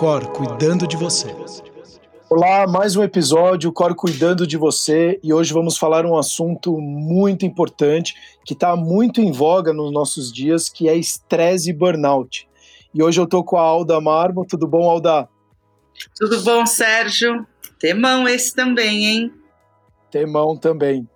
Cor cuidando de você. Olá, mais um episódio, Cor cuidando de você, e hoje vamos falar um assunto muito importante que está muito em voga nos nossos dias, que é estresse e burnout. E hoje eu tô com a Alda Marmo. Tudo bom, Alda? Tudo bom, Sérgio? Temão esse também, hein? Temão também.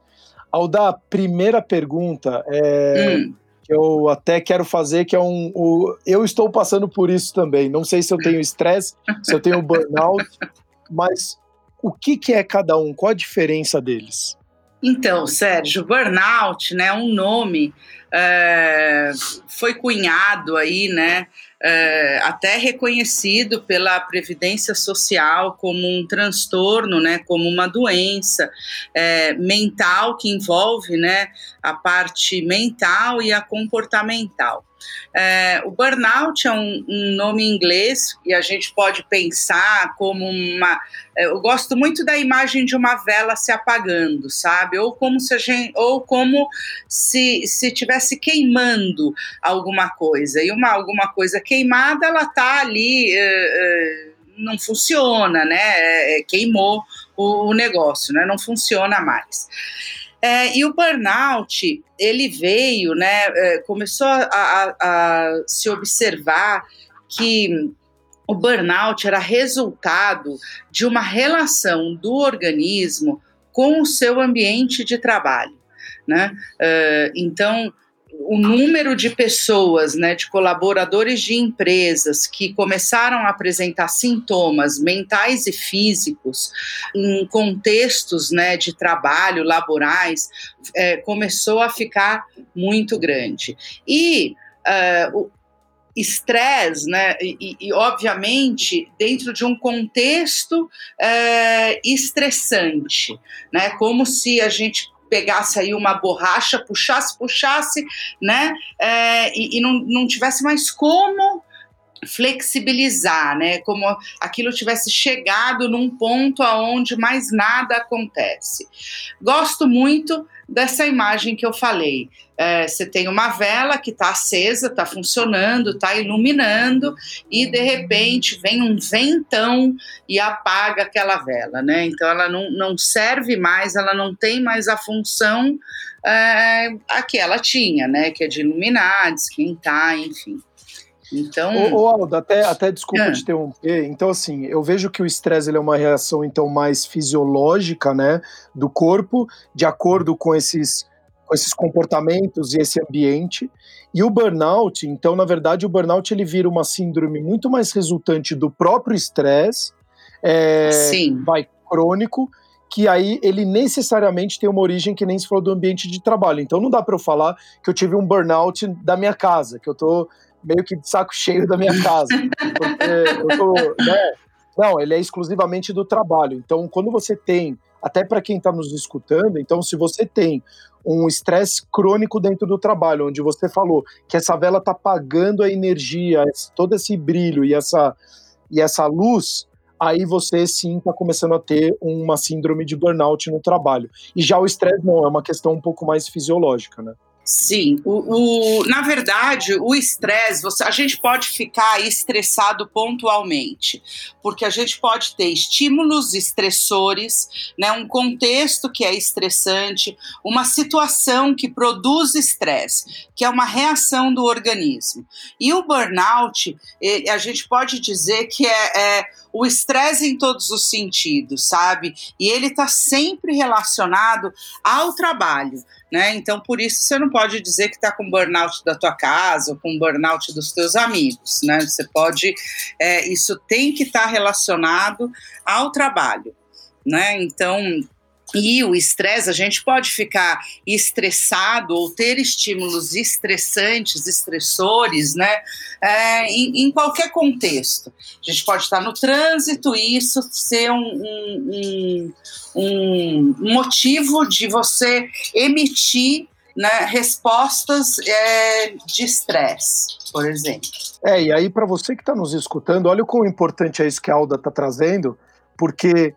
Alda, primeira pergunta é. Hum que eu até quero fazer, que é um. O, eu estou passando por isso também. Não sei se eu tenho estresse, se eu tenho burnout, mas o que, que é cada um? Qual a diferença deles? Então, Sérgio, burnout, né, um nome é, foi cunhado aí, né, é, até reconhecido pela Previdência Social como um transtorno, né, como uma doença é, mental que envolve né, a parte mental e a comportamental. É, o burnout é um, um, nome em inglês e a gente pode pensar como uma. É, eu gosto muito da imagem de uma vela se apagando, sabe? Ou como se a gente, ou como se se tivesse queimando alguma coisa e uma alguma coisa queimada, ela tá ali. É, é não funciona, né? É, queimou o, o negócio, né? Não funciona mais. É, e o burnout, ele veio, né, é, começou a, a, a se observar que o burnout era resultado de uma relação do organismo com o seu ambiente de trabalho. Né? Uh, então, o número de pessoas, né, de colaboradores de empresas que começaram a apresentar sintomas mentais e físicos em contextos, né, de trabalho laborais, é, começou a ficar muito grande. E uh, o estresse, né, e, e, obviamente dentro de um contexto uh, estressante, né, como se a gente pegasse aí uma borracha, puxasse, puxasse, né? É, e, e não, não tivesse mais como flexibilizar, né? Como aquilo tivesse chegado num ponto aonde mais nada acontece. Gosto muito dessa imagem que eu falei. É, você tem uma vela que está acesa, está funcionando, está iluminando, e de repente vem um ventão e apaga aquela vela, né? Então ela não, não serve mais, ela não tem mais a função é, a que ela tinha, né? Que é de iluminar, de esquentar, enfim. Então. Ô, ô Aldo, até, até desculpa é. te interromper. Então, assim, eu vejo que o estresse é uma reação então mais fisiológica, né, do corpo, de acordo com esses, com esses comportamentos e esse ambiente. E o burnout, então, na verdade, o burnout ele vira uma síndrome muito mais resultante do próprio estresse, é, Sim. vai crônico, que aí ele necessariamente tem uma origem que nem se falou do ambiente de trabalho. Então não dá para eu falar que eu tive um burnout da minha casa, que eu tô meio que de saco cheio da minha casa. Porque eu tô, né? Não, ele é exclusivamente do trabalho. Então, quando você tem, até para quem está nos escutando, então, se você tem um estresse crônico dentro do trabalho, onde você falou que essa vela está apagando a energia, todo esse brilho e essa, e essa luz, aí você sim está começando a ter uma síndrome de burnout no trabalho. E já o estresse não, é uma questão um pouco mais fisiológica, né? Sim, o, o, na verdade, o estresse, a gente pode ficar estressado pontualmente, porque a gente pode ter estímulos estressores, né, um contexto que é estressante, uma situação que produz estresse, que é uma reação do organismo. E o burnout, a gente pode dizer que é, é o estresse em todos os sentidos, sabe? E ele está sempre relacionado ao trabalho. Né? Então, por isso, você não pode dizer que está com burnout da tua casa ou com burnout dos teus amigos. Né? Você pode. É, isso tem que estar tá relacionado ao trabalho. Né? Então, e o estresse, a gente pode ficar estressado ou ter estímulos estressantes, estressores, né? É, em, em, qualquer contexto. A gente pode estar no trânsito e isso ser um, um, um, um motivo de você emitir né, respostas é, de estresse, por exemplo. É, e aí para você que está nos escutando, olha o quão importante é isso que a Alda está trazendo, porque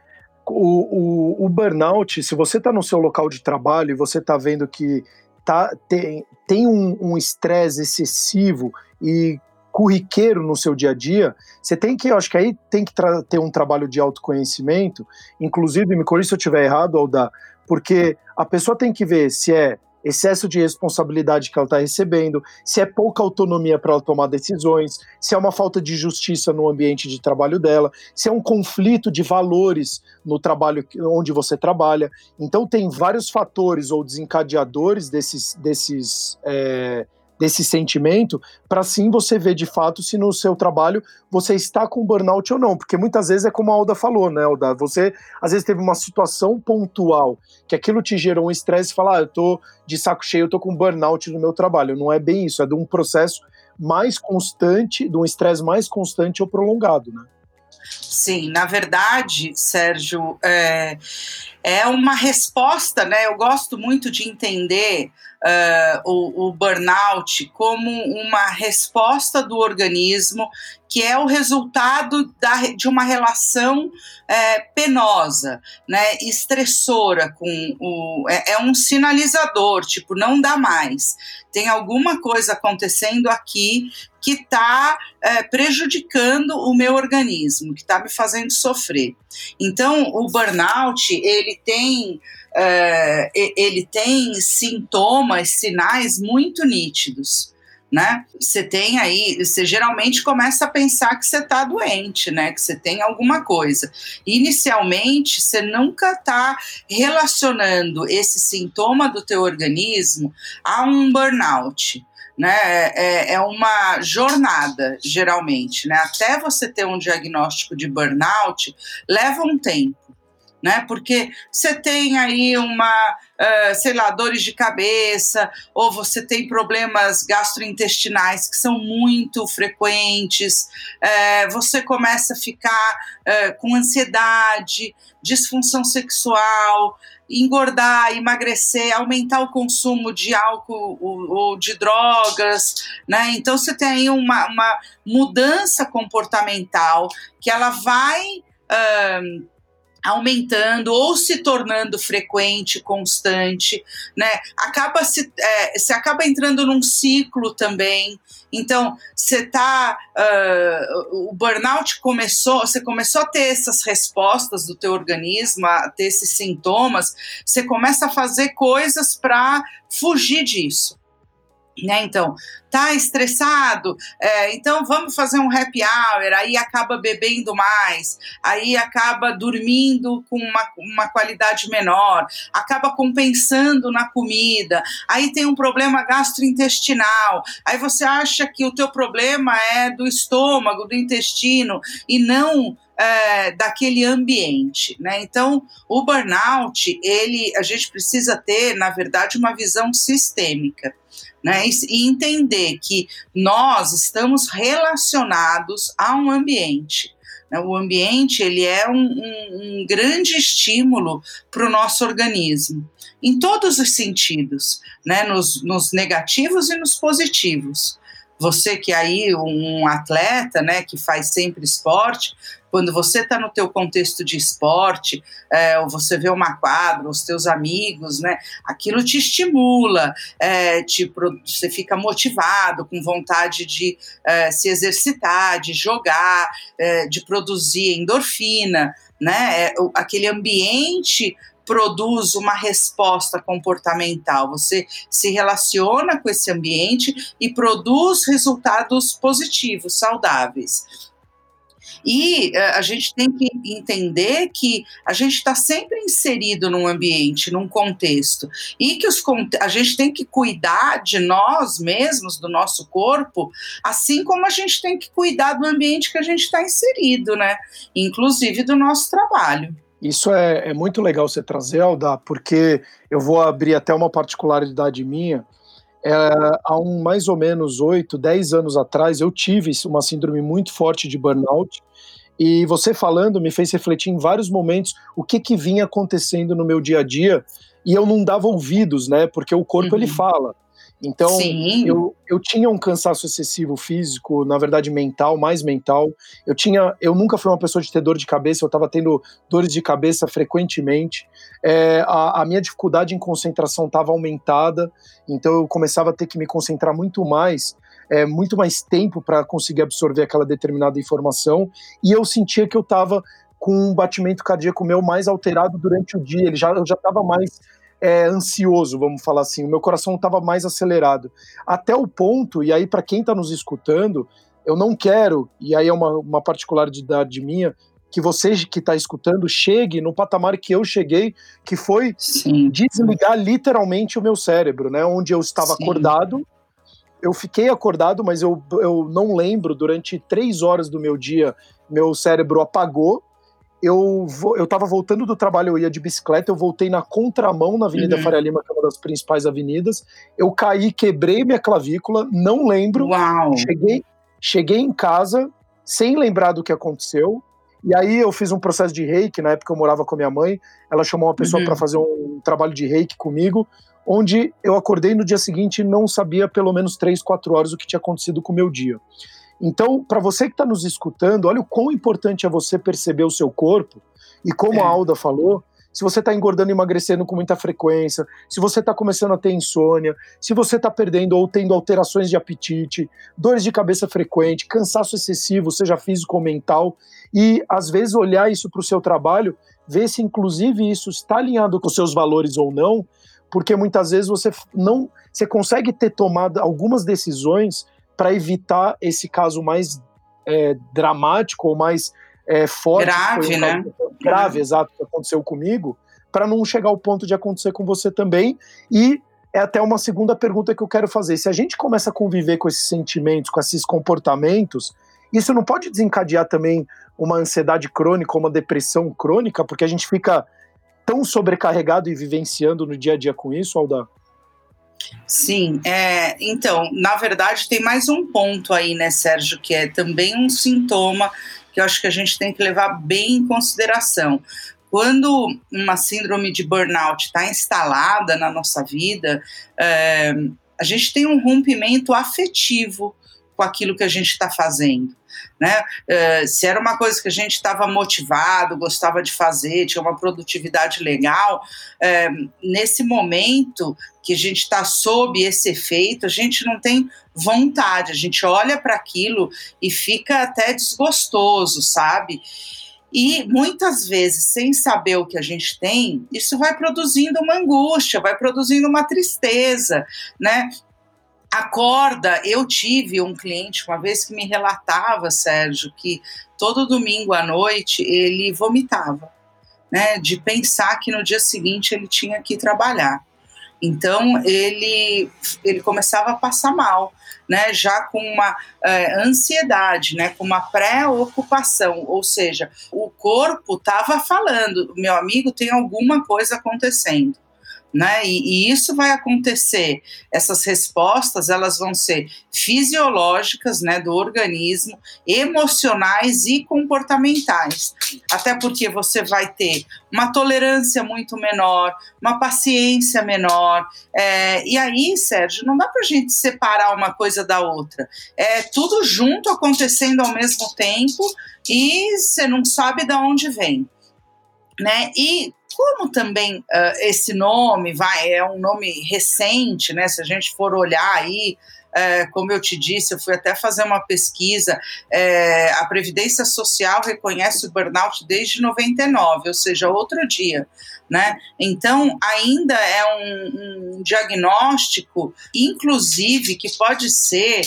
o, o, o burnout, se você está no seu local de trabalho e você está vendo que tá, tem, tem um estresse um excessivo e corriqueiro no seu dia a dia, você tem que, eu acho que aí tem que ter um trabalho de autoconhecimento, inclusive, me corrija se eu estiver errado, Alda, porque a pessoa tem que ver se é excesso de responsabilidade que ela está recebendo, se é pouca autonomia para ela tomar decisões, se é uma falta de justiça no ambiente de trabalho dela, se é um conflito de valores no trabalho onde você trabalha. Então, tem vários fatores ou desencadeadores desses, desses é, desse sentimento, para sim você ver de fato se no seu trabalho você está com burnout ou não, porque muitas vezes é como a Alda falou, né, Alda? Você às vezes teve uma situação pontual que aquilo te gerou um estresse e fala, ah, eu tô de saco cheio, eu tô com burnout no meu trabalho. Não é bem isso, é de um processo mais constante, de um estresse mais constante ou prolongado, né? Sim, na verdade, Sérgio, é, é uma resposta, né? Eu gosto muito de entender uh, o, o burnout como uma resposta do organismo que é o resultado da, de uma relação é, penosa, né, estressora com o é, é, um sinalizador, tipo não dá mais, tem alguma coisa acontecendo aqui que está é, prejudicando o meu organismo, que está me fazendo sofrer. Então o burnout ele tem é, ele tem sintomas, sinais muito nítidos. Né? Você tem aí, você geralmente começa a pensar que você está doente, né? Que você tem alguma coisa. Inicialmente, você nunca está relacionando esse sintoma do teu organismo a um burnout. Né, é, é uma jornada, geralmente, né? Até você ter um diagnóstico de burnout, leva um tempo né? Porque você tem aí uma, uh, sei lá, dores de cabeça, ou você tem problemas gastrointestinais que são muito frequentes, uh, você começa a ficar uh, com ansiedade, disfunção sexual, engordar, emagrecer, aumentar o consumo de álcool ou, de drogas, né? Então você tem aí uma, uma mudança comportamental que ela vai aumentando ou se tornando frequente, constante, né? Acaba se, é, se acaba entrando num ciclo também. Então, você tá, uh, o burnout começou, você começou a ter essas respostas do teu organismo, a ter esses sintomas, você começa a fazer coisas para fugir disso. Né? Então, tá estressado, é, então vamos fazer um happy hour, aí acaba bebendo mais, aí acaba dormindo com uma, uma qualidade menor, acaba compensando na comida, aí tem um problema gastrointestinal, aí você acha que o teu problema é do estômago, do intestino, e não é, daquele ambiente, né? Então, o burnout, ele, a gente precisa ter, na verdade, uma visão sistêmica né? E entender que nós estamos relacionados a um ambiente. Né? O ambiente ele é um, um, um grande estímulo para o nosso organismo, em todos os sentidos, né? nos, nos negativos e nos positivos. Você que é aí um atleta, né, que faz sempre esporte, quando você está no teu contexto de esporte, é, ou você vê uma quadra, os teus amigos, né, aquilo te estimula, é, te, você fica motivado, com vontade de é, se exercitar, de jogar, é, de produzir endorfina, né, é, aquele ambiente produz uma resposta comportamental, você se relaciona com esse ambiente e produz resultados positivos, saudáveis. E uh, a gente tem que entender que a gente está sempre inserido num ambiente, num contexto, e que os, a gente tem que cuidar de nós mesmos, do nosso corpo, assim como a gente tem que cuidar do ambiente que a gente está inserido, né? Inclusive do nosso trabalho. Isso é, é, muito legal você trazer, Alda, porque eu vou abrir até uma particularidade minha. É, há um mais ou menos 8, 10 anos atrás, eu tive uma síndrome muito forte de burnout. E você falando me fez refletir em vários momentos o que, que vinha acontecendo no meu dia a dia e eu não dava ouvidos, né? Porque o corpo uhum. ele fala. Então, eu, eu tinha um cansaço excessivo físico, na verdade mental, mais mental. Eu tinha, eu nunca fui uma pessoa de ter dor de cabeça, eu estava tendo dores de cabeça frequentemente. É, a, a, minha dificuldade em concentração estava aumentada, então eu começava a ter que me concentrar muito mais, é, muito mais tempo para conseguir absorver aquela determinada informação. E eu sentia que eu estava com um batimento cardíaco meu mais alterado durante o dia. Ele já, eu já estava mais é, ansioso, vamos falar assim. O meu coração estava mais acelerado. Até o ponto, e aí para quem está nos escutando, eu não quero, e aí é uma, uma particularidade minha, que você que está escutando chegue no patamar que eu cheguei, que foi Sim. desligar literalmente o meu cérebro, né? Onde eu estava Sim. acordado, eu fiquei acordado, mas eu, eu não lembro, durante três horas do meu dia, meu cérebro apagou, eu, eu tava voltando do trabalho, eu ia de bicicleta, eu voltei na contramão na Avenida uhum. Faria Lima, que é uma das principais avenidas. Eu caí, quebrei minha clavícula, não lembro. Uau. Cheguei, cheguei em casa sem lembrar do que aconteceu. E aí eu fiz um processo de reiki, na época eu morava com a minha mãe, ela chamou uma pessoa uhum. para fazer um trabalho de reiki comigo, onde eu acordei no dia seguinte e não sabia pelo menos três, quatro horas o que tinha acontecido com o meu dia. Então, para você que está nos escutando, olha o quão importante é você perceber o seu corpo. E como é. a Alda falou, se você está engordando e emagrecendo com muita frequência, se você está começando a ter insônia, se você está perdendo ou tendo alterações de apetite, dores de cabeça frequente, cansaço excessivo, seja físico ou mental, e às vezes olhar isso para o seu trabalho, ver se inclusive isso está alinhado com seus valores ou não, porque muitas vezes você não, você consegue ter tomado algumas decisões para evitar esse caso mais é, dramático ou mais é, forte. Grave, um né? Grave, exato, que aconteceu comigo, para não chegar ao ponto de acontecer com você também. E é até uma segunda pergunta que eu quero fazer. Se a gente começa a conviver com esses sentimentos, com esses comportamentos, isso não pode desencadear também uma ansiedade crônica, uma depressão crônica, porque a gente fica tão sobrecarregado e vivenciando no dia a dia com isso, Alda? Sim, é, então, na verdade, tem mais um ponto aí, né, Sérgio, que é também um sintoma que eu acho que a gente tem que levar bem em consideração. Quando uma síndrome de burnout está instalada na nossa vida, é, a gente tem um rompimento afetivo com aquilo que a gente está fazendo. Né? Uh, se era uma coisa que a gente estava motivado, gostava de fazer, tinha uma produtividade legal, uh, nesse momento que a gente está sob esse efeito, a gente não tem vontade, a gente olha para aquilo e fica até desgostoso, sabe? E muitas vezes, sem saber o que a gente tem, isso vai produzindo uma angústia, vai produzindo uma tristeza, né? Acorda. Eu tive um cliente uma vez que me relatava, Sérgio, que todo domingo à noite ele vomitava, né, de pensar que no dia seguinte ele tinha que trabalhar. Então ele ele começava a passar mal, né, já com uma é, ansiedade, né, com uma preocupação, ou seja, o corpo estava falando, meu amigo tem alguma coisa acontecendo né? E, e, isso vai acontecer. Essas respostas elas vão ser fisiológicas, né, do organismo, emocionais e comportamentais. Até porque você vai ter uma tolerância muito menor, uma paciência menor. É, e aí, Sérgio, não dá para a gente separar uma coisa da outra. É tudo junto acontecendo ao mesmo tempo e você não sabe de onde vem. Né? E como também uh, esse nome vai é um nome recente, né? Se a gente for olhar aí, uh, como eu te disse, eu fui até fazer uma pesquisa. Uh, a Previdência Social reconhece o burnout desde 99, ou seja, outro dia, né? Então ainda é um, um diagnóstico, inclusive, que pode ser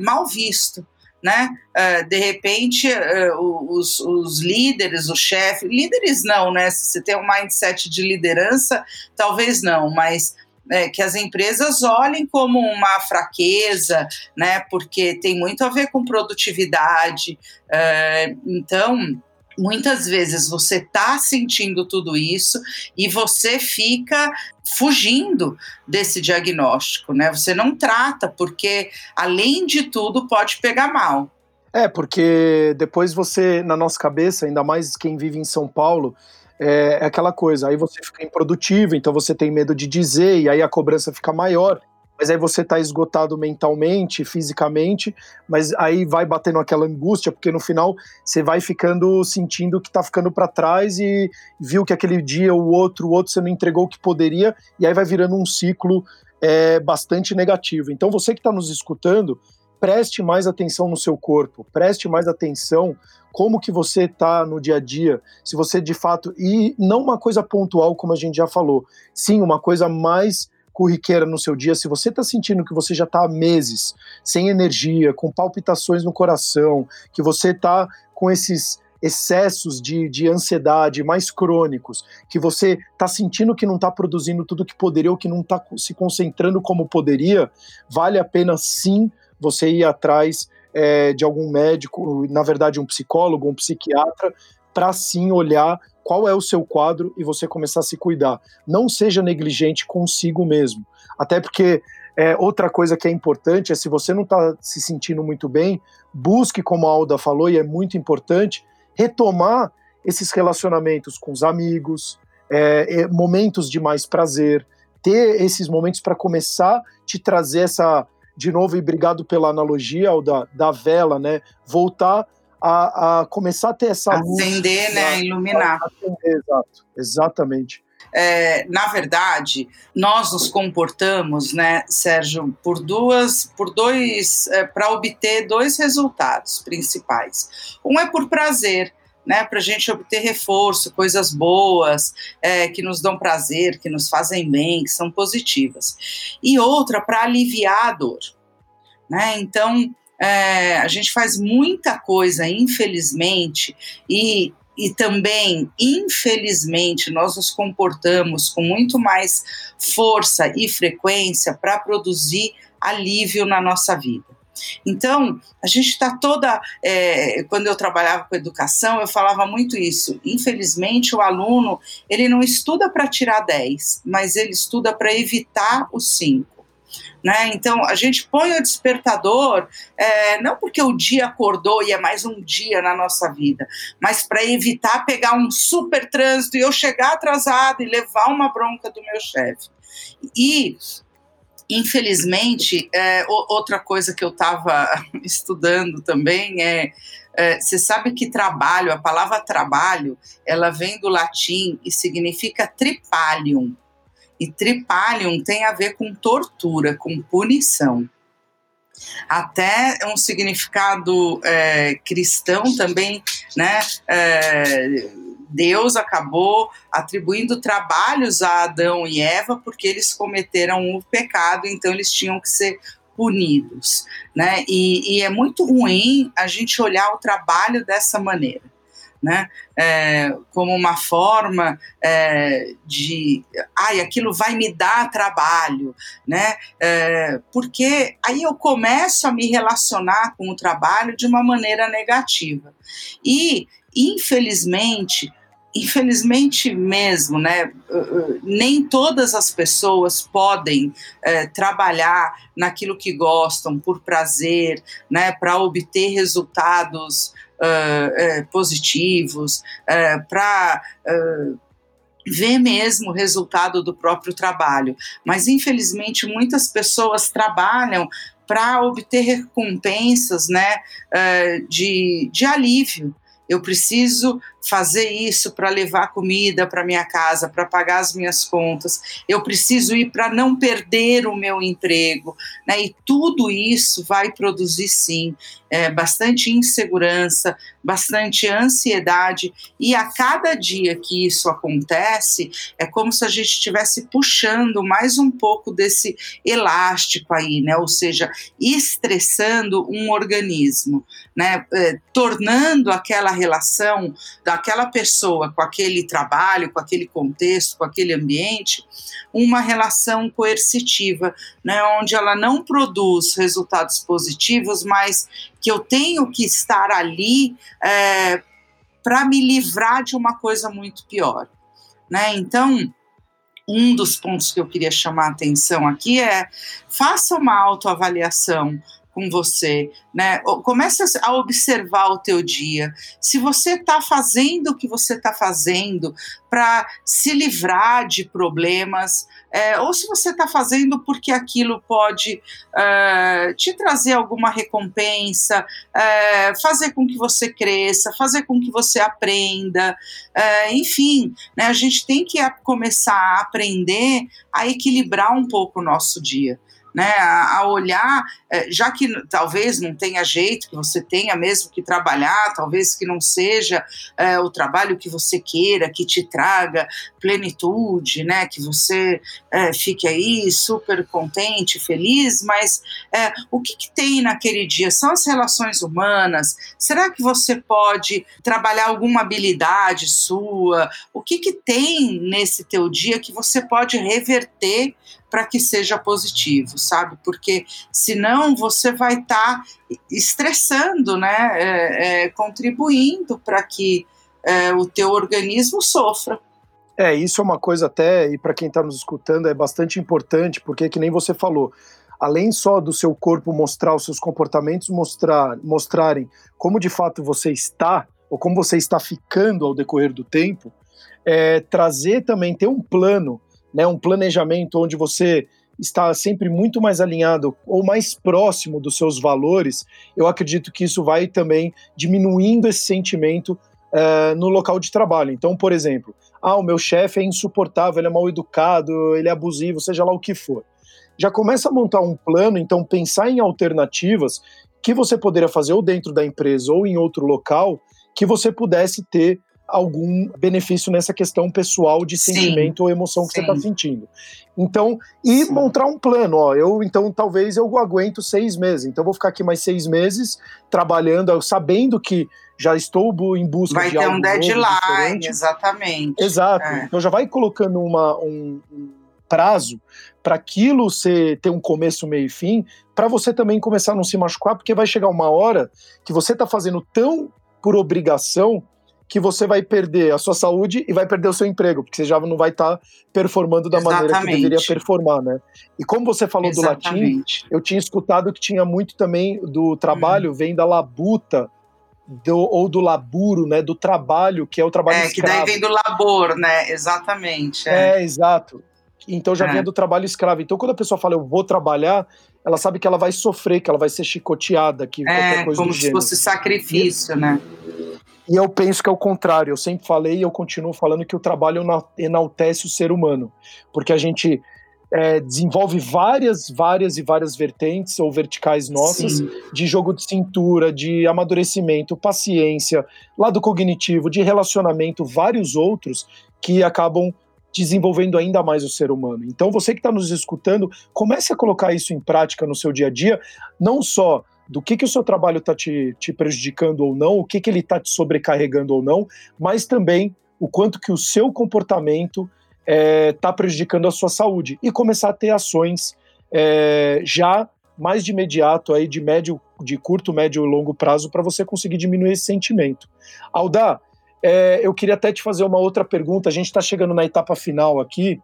mal visto né? Uh, de repente, uh, os, os, líderes, o chefe, líderes não, né? Se você tem um mindset de liderança, talvez não, mas é, que as empresas olhem como uma fraqueza, né? Porque tem muito a ver com produtividade. Uh, então, muitas vezes você está sentindo tudo isso e você fica fugindo desse diagnóstico, né? Você não trata porque além de tudo pode pegar mal. É, porque depois você, na nossa cabeça, ainda mais quem vive em São Paulo, é, é aquela coisa, aí você fica improdutivo, então você tem medo de dizer, e aí a cobrança fica maior. Mas aí você está esgotado mentalmente, fisicamente, mas aí vai batendo aquela angústia, porque no final você vai ficando sentindo que está ficando para trás e viu que aquele dia o outro, o outro você não entregou o que poderia, e aí vai virando um ciclo é, bastante negativo. Então você que está nos escutando, preste mais atenção no seu corpo, preste mais atenção como que você está no dia a dia, se você de fato e não uma coisa pontual como a gente já falou, sim uma coisa mais corriqueira no seu dia, se você está sentindo que você já está há meses sem energia, com palpitações no coração, que você está com esses excessos de, de ansiedade mais crônicos, que você está sentindo que não está produzindo tudo que poderia ou que não está se concentrando como poderia, vale a pena sim você ir atrás é, de algum médico, na verdade um psicólogo, um psiquiatra, para sim olhar qual é o seu quadro e você começar a se cuidar. Não seja negligente consigo mesmo. Até porque é, outra coisa que é importante é se você não está se sentindo muito bem, busque, como a Alda falou, e é muito importante, retomar esses relacionamentos com os amigos, é, é, momentos de mais prazer, ter esses momentos para começar a te trazer essa, de novo, e obrigado pela analogia, Alda, da vela, né? Voltar a, a começar a ter essa acender, luz, né, iluminar. Acender, exato, exatamente. É, na verdade, nós nos comportamos, né, Sérgio, por duas, por dois, é, para obter dois resultados principais. Um é por prazer, né, para a gente obter reforço, coisas boas, é, que nos dão prazer, que nos fazem bem, que são positivas. E outra para aliviar a dor. Né? Então, é, a gente faz muita coisa, infelizmente, e, e também, infelizmente, nós nos comportamos com muito mais força e frequência para produzir alívio na nossa vida. Então, a gente está toda. É, quando eu trabalhava com educação, eu falava muito isso. Infelizmente, o aluno ele não estuda para tirar 10, mas ele estuda para evitar os 5. Né? Então, a gente põe o despertador, é, não porque o dia acordou e é mais um dia na nossa vida, mas para evitar pegar um super trânsito e eu chegar atrasado e levar uma bronca do meu chefe. E infelizmente, é, outra coisa que eu estava estudando também é, é, você sabe que trabalho, a palavra trabalho, ela vem do latim e significa tripalium. E tripalium tem a ver com tortura, com punição. Até um significado é, cristão também, né? É, Deus acabou atribuindo trabalhos a Adão e Eva porque eles cometeram o pecado, então eles tinham que ser punidos, né? E, e é muito ruim a gente olhar o trabalho dessa maneira né? É, como uma forma é, de, ai, aquilo vai me dar trabalho, né? É, porque aí eu começo a me relacionar com o trabalho de uma maneira negativa. E, infelizmente, infelizmente mesmo, né, nem todas as pessoas podem é, trabalhar naquilo que gostam por prazer, né, para obter resultados positivos, uh, para ver mesmo o resultado do próprio trabalho. Mas, infelizmente, muitas pessoas trabalham para obter recompensas né, de, de alívio. Eu preciso fazer isso para levar comida para minha casa, para pagar as minhas contas. Eu preciso ir para não perder o meu emprego, né? E tudo isso vai produzir sim é, bastante insegurança, bastante ansiedade. E a cada dia que isso acontece, é como se a gente estivesse puxando mais um pouco desse elástico aí, né? Ou seja, estressando um organismo, né? É, tornando aquela relação da daquela pessoa com aquele trabalho, com aquele contexto, com aquele ambiente, uma relação coercitiva, né, onde ela não produz resultados positivos, mas que eu tenho que estar ali é, para me livrar de uma coisa muito pior. Né? Então, um dos pontos que eu queria chamar a atenção aqui é faça uma autoavaliação com você, né? Comece a observar o teu dia. Se você está fazendo o que você está fazendo para se livrar de problemas, é, ou se você está fazendo porque aquilo pode é, te trazer alguma recompensa, é, fazer com que você cresça, fazer com que você aprenda, é, enfim, né, a gente tem que começar a aprender a equilibrar um pouco o nosso dia né, a, olhar, é, já que talvez não tenha jeito, que você tenha mesmo que trabalhar, talvez que não seja é, o trabalho que você queira, que te traga plenitude, né, que você é, fique aí super contente, feliz, mas é, o que, que tem naquele dia? São as relações humanas? Será que você pode trabalhar alguma habilidade sua? O que, que tem nesse teu dia que você pode reverter para que seja positivo, sabe? Porque senão você vai estar tá estressando, né? É, é, contribuindo para que é, o teu organismo sofra. É, isso é uma coisa até, e para quem está nos escutando, é bastante importante, porque que nem você falou, além só do seu corpo mostrar os seus comportamentos, mostrar, mostrarem como de fato você está, ou como você está ficando ao decorrer do tempo, é, trazer também, ter um plano né, um planejamento onde você está sempre muito mais alinhado ou mais próximo dos seus valores, eu acredito que isso vai também diminuindo esse sentimento uh, no local de trabalho. Então, por exemplo, ah, o meu chefe é insuportável, ele é mal educado, ele é abusivo, seja lá o que for. Já começa a montar um plano, então pensar em alternativas que você poderia fazer ou dentro da empresa ou em outro local que você pudesse ter algum benefício nessa questão pessoal de sentimento sim, ou emoção que sim. você está sentindo. Então, e sim. montar um plano, ó, eu então talvez eu aguento seis meses, então vou ficar aqui mais seis meses trabalhando, sabendo que já estou em busca vai de algo Vai ter um deadline, exatamente. Exato, é. então já vai colocando uma, um, um prazo para aquilo ser, ter um começo, meio e fim, para você também começar a não se machucar, porque vai chegar uma hora que você está fazendo tão por obrigação que você vai perder a sua saúde e vai perder o seu emprego, porque você já não vai estar tá performando da Exatamente. maneira que deveria performar, né? E como você falou Exatamente. do latim, eu tinha escutado que tinha muito também do trabalho, hum. vem da labuta, do, ou do laburo, né? Do trabalho, que é o trabalho É, escravo. que daí vem do labor, né? Exatamente. É, é exato. Então já é. vem do trabalho escravo. Então quando a pessoa fala eu vou trabalhar, ela sabe que ela vai sofrer, que ela vai ser chicoteada, que é, qualquer coisa como do se gênero. fosse sacrifício, e, né? E eu penso que é o contrário. Eu sempre falei e eu continuo falando que o trabalho enaltece o ser humano, porque a gente é, desenvolve várias, várias e várias vertentes ou verticais nossas Sim. de jogo de cintura, de amadurecimento, paciência, lado cognitivo, de relacionamento, vários outros que acabam desenvolvendo ainda mais o ser humano. Então, você que está nos escutando, comece a colocar isso em prática no seu dia a dia, não só do que, que o seu trabalho está te, te prejudicando ou não, o que, que ele está te sobrecarregando ou não, mas também o quanto que o seu comportamento está é, tá prejudicando a sua saúde e começar a ter ações é, já mais de imediato aí de médio, de curto, médio e longo prazo para você conseguir diminuir esse sentimento. Alda, é, eu queria até te fazer uma outra pergunta. A gente está chegando na etapa final aqui.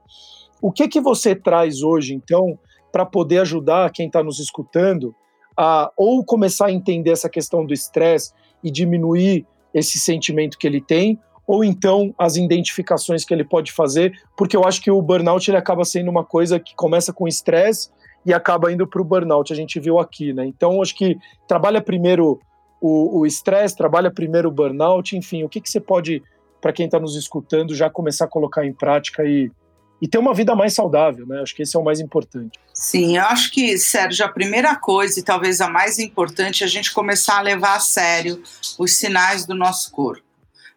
O que que você traz hoje, então, para poder ajudar quem está nos escutando a ou começar a entender essa questão do estresse e diminuir esse sentimento que ele tem, ou então as identificações que ele pode fazer, porque eu acho que o burnout ele acaba sendo uma coisa que começa com estresse e acaba indo para o burnout, a gente viu aqui, né? Então acho que trabalha primeiro o estresse, trabalha primeiro o burnout, enfim, o que, que você pode, para quem está nos escutando, já começar a colocar em prática e e ter uma vida mais saudável, né? Acho que esse é o mais importante. Sim, eu acho que, Sérgio, a primeira coisa e talvez a mais importante é a gente começar a levar a sério os sinais do nosso corpo,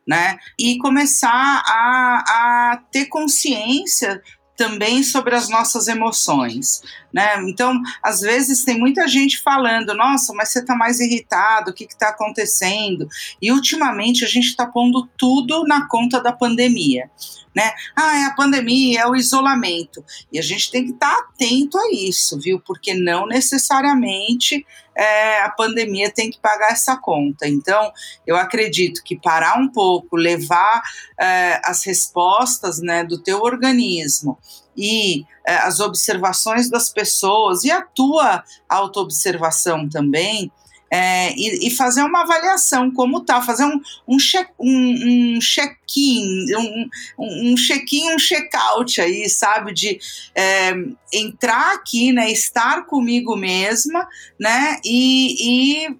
né? E começar a, a ter consciência também sobre as nossas emoções, né? Então, às vezes tem muita gente falando, nossa, mas você está mais irritado, o que está acontecendo? E ultimamente a gente está pondo tudo na conta da pandemia né? Ah, é a pandemia, é o isolamento. E a gente tem que estar tá atento a isso, viu? Porque não necessariamente é, a pandemia tem que pagar essa conta. Então, eu acredito que parar um pouco, levar é, as respostas né, do teu organismo e é, as observações das pessoas e a tua autoobservação também, é, e, e, fazer uma avaliação como tá, fazer um, um, check, um, um check-in, um, um check-in, um check-out aí, sabe, de é, entrar aqui, né, estar comigo mesma, né, e, e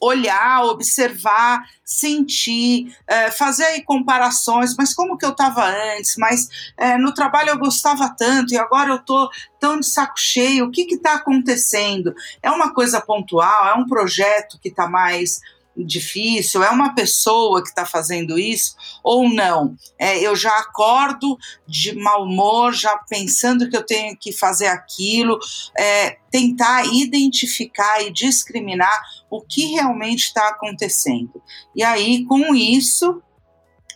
olhar, observar, sentir, é, fazer aí comparações, mas como que eu estava antes, mas é, no trabalho eu gostava tanto e agora eu estou tão de saco cheio, o que está acontecendo? É uma coisa pontual, é um projeto que está mais difícil? É uma pessoa que está fazendo isso ou não? É, eu já acordo de mau humor, já pensando que eu tenho que fazer aquilo, é, tentar identificar e discriminar o que realmente está acontecendo. E aí, com isso,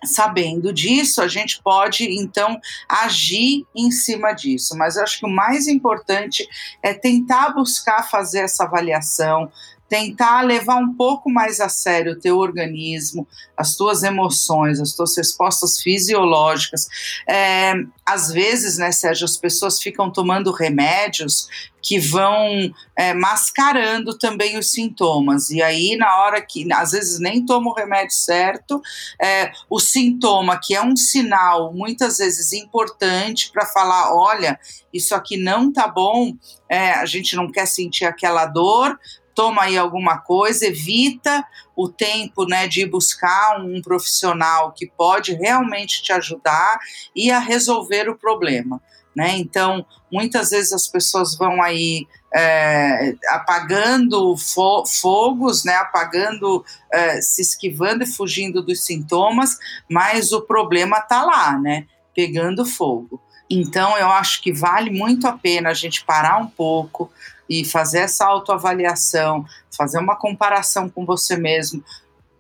sabendo disso, a gente pode então agir em cima disso. Mas eu acho que o mais importante é tentar buscar fazer essa avaliação, tentar levar um pouco mais a sério o teu organismo, as tuas emoções, as tuas respostas fisiológicas. É, às vezes, né, Sérgio, as pessoas ficam tomando remédios que vão é, mascarando também os sintomas. E aí, na hora que, às vezes, nem toma o remédio certo, é, o sintoma, que é um sinal, muitas vezes importante para falar: olha, isso aqui não tá bom, é, a gente não quer sentir aquela dor, toma aí alguma coisa, evita o tempo né, de ir buscar um profissional que pode realmente te ajudar e a resolver o problema. Né? Então, muitas vezes as pessoas vão aí é, apagando fo fogos, né, apagando, é, se esquivando e fugindo dos sintomas, mas o problema está lá, né, pegando fogo. Então, eu acho que vale muito a pena a gente parar um pouco, e fazer essa autoavaliação, fazer uma comparação com você mesmo,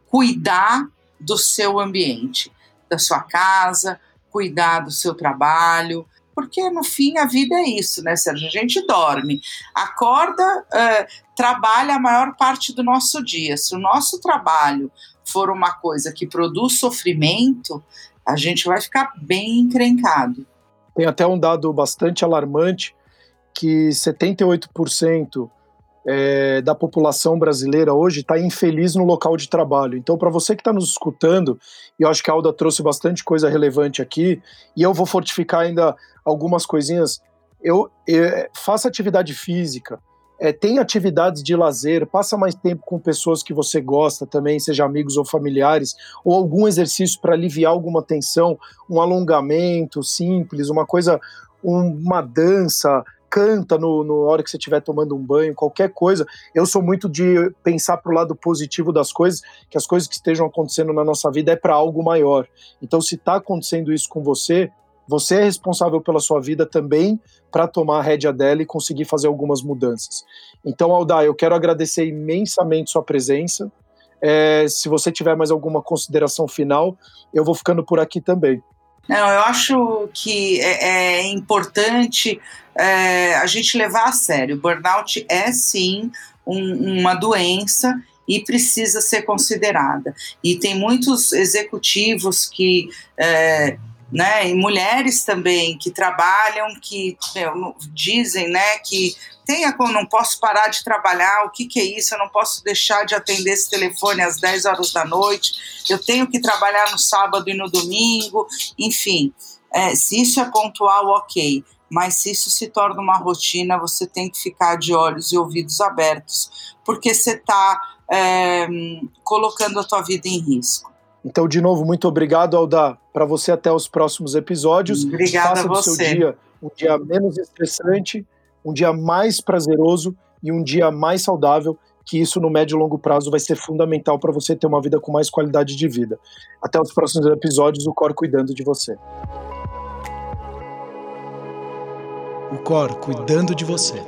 cuidar do seu ambiente, da sua casa, cuidar do seu trabalho, porque no fim a vida é isso, né, Sérgio? A gente dorme, acorda, uh, trabalha a maior parte do nosso dia. Se o nosso trabalho for uma coisa que produz sofrimento, a gente vai ficar bem encrencado. Tem até um dado bastante alarmante que 78% é, da população brasileira hoje está infeliz no local de trabalho. Então, para você que está nos escutando, e eu acho que a Alda trouxe bastante coisa relevante aqui, e eu vou fortificar ainda algumas coisinhas. Eu, eu faça atividade física, é, tem atividades de lazer, passa mais tempo com pessoas que você gosta também, seja amigos ou familiares, ou algum exercício para aliviar alguma tensão, um alongamento simples, uma coisa, uma dança, canta no, no hora que você estiver tomando um banho, qualquer coisa. Eu sou muito de pensar para o lado positivo das coisas, que as coisas que estejam acontecendo na nossa vida é para algo maior. Então, se está acontecendo isso com você, você é responsável pela sua vida também para tomar a rédea dela e conseguir fazer algumas mudanças. Então, Aldar, eu quero agradecer imensamente sua presença. É, se você tiver mais alguma consideração final, eu vou ficando por aqui também. Não, eu acho que é, é importante é, a gente levar a sério. O burnout é sim um, uma doença e precisa ser considerada. E tem muitos executivos que. É, né, e mulheres também que trabalham, que meu, dizem né, que tenha como não posso parar de trabalhar, o que, que é isso? Eu não posso deixar de atender esse telefone às 10 horas da noite, eu tenho que trabalhar no sábado e no domingo, enfim. É, se isso é pontual, ok. Mas se isso se torna uma rotina, você tem que ficar de olhos e ouvidos abertos, porque você está é, colocando a tua vida em risco. Então, de novo, muito obrigado, Alda. Para você até os próximos episódios. Obrigada Faça a você. do seu dia um dia menos estressante um dia mais prazeroso e um dia mais saudável, que isso no médio e longo prazo vai ser fundamental para você ter uma vida com mais qualidade de vida. Até os próximos episódios, o Cor cuidando de você. O Cor cuidando de você.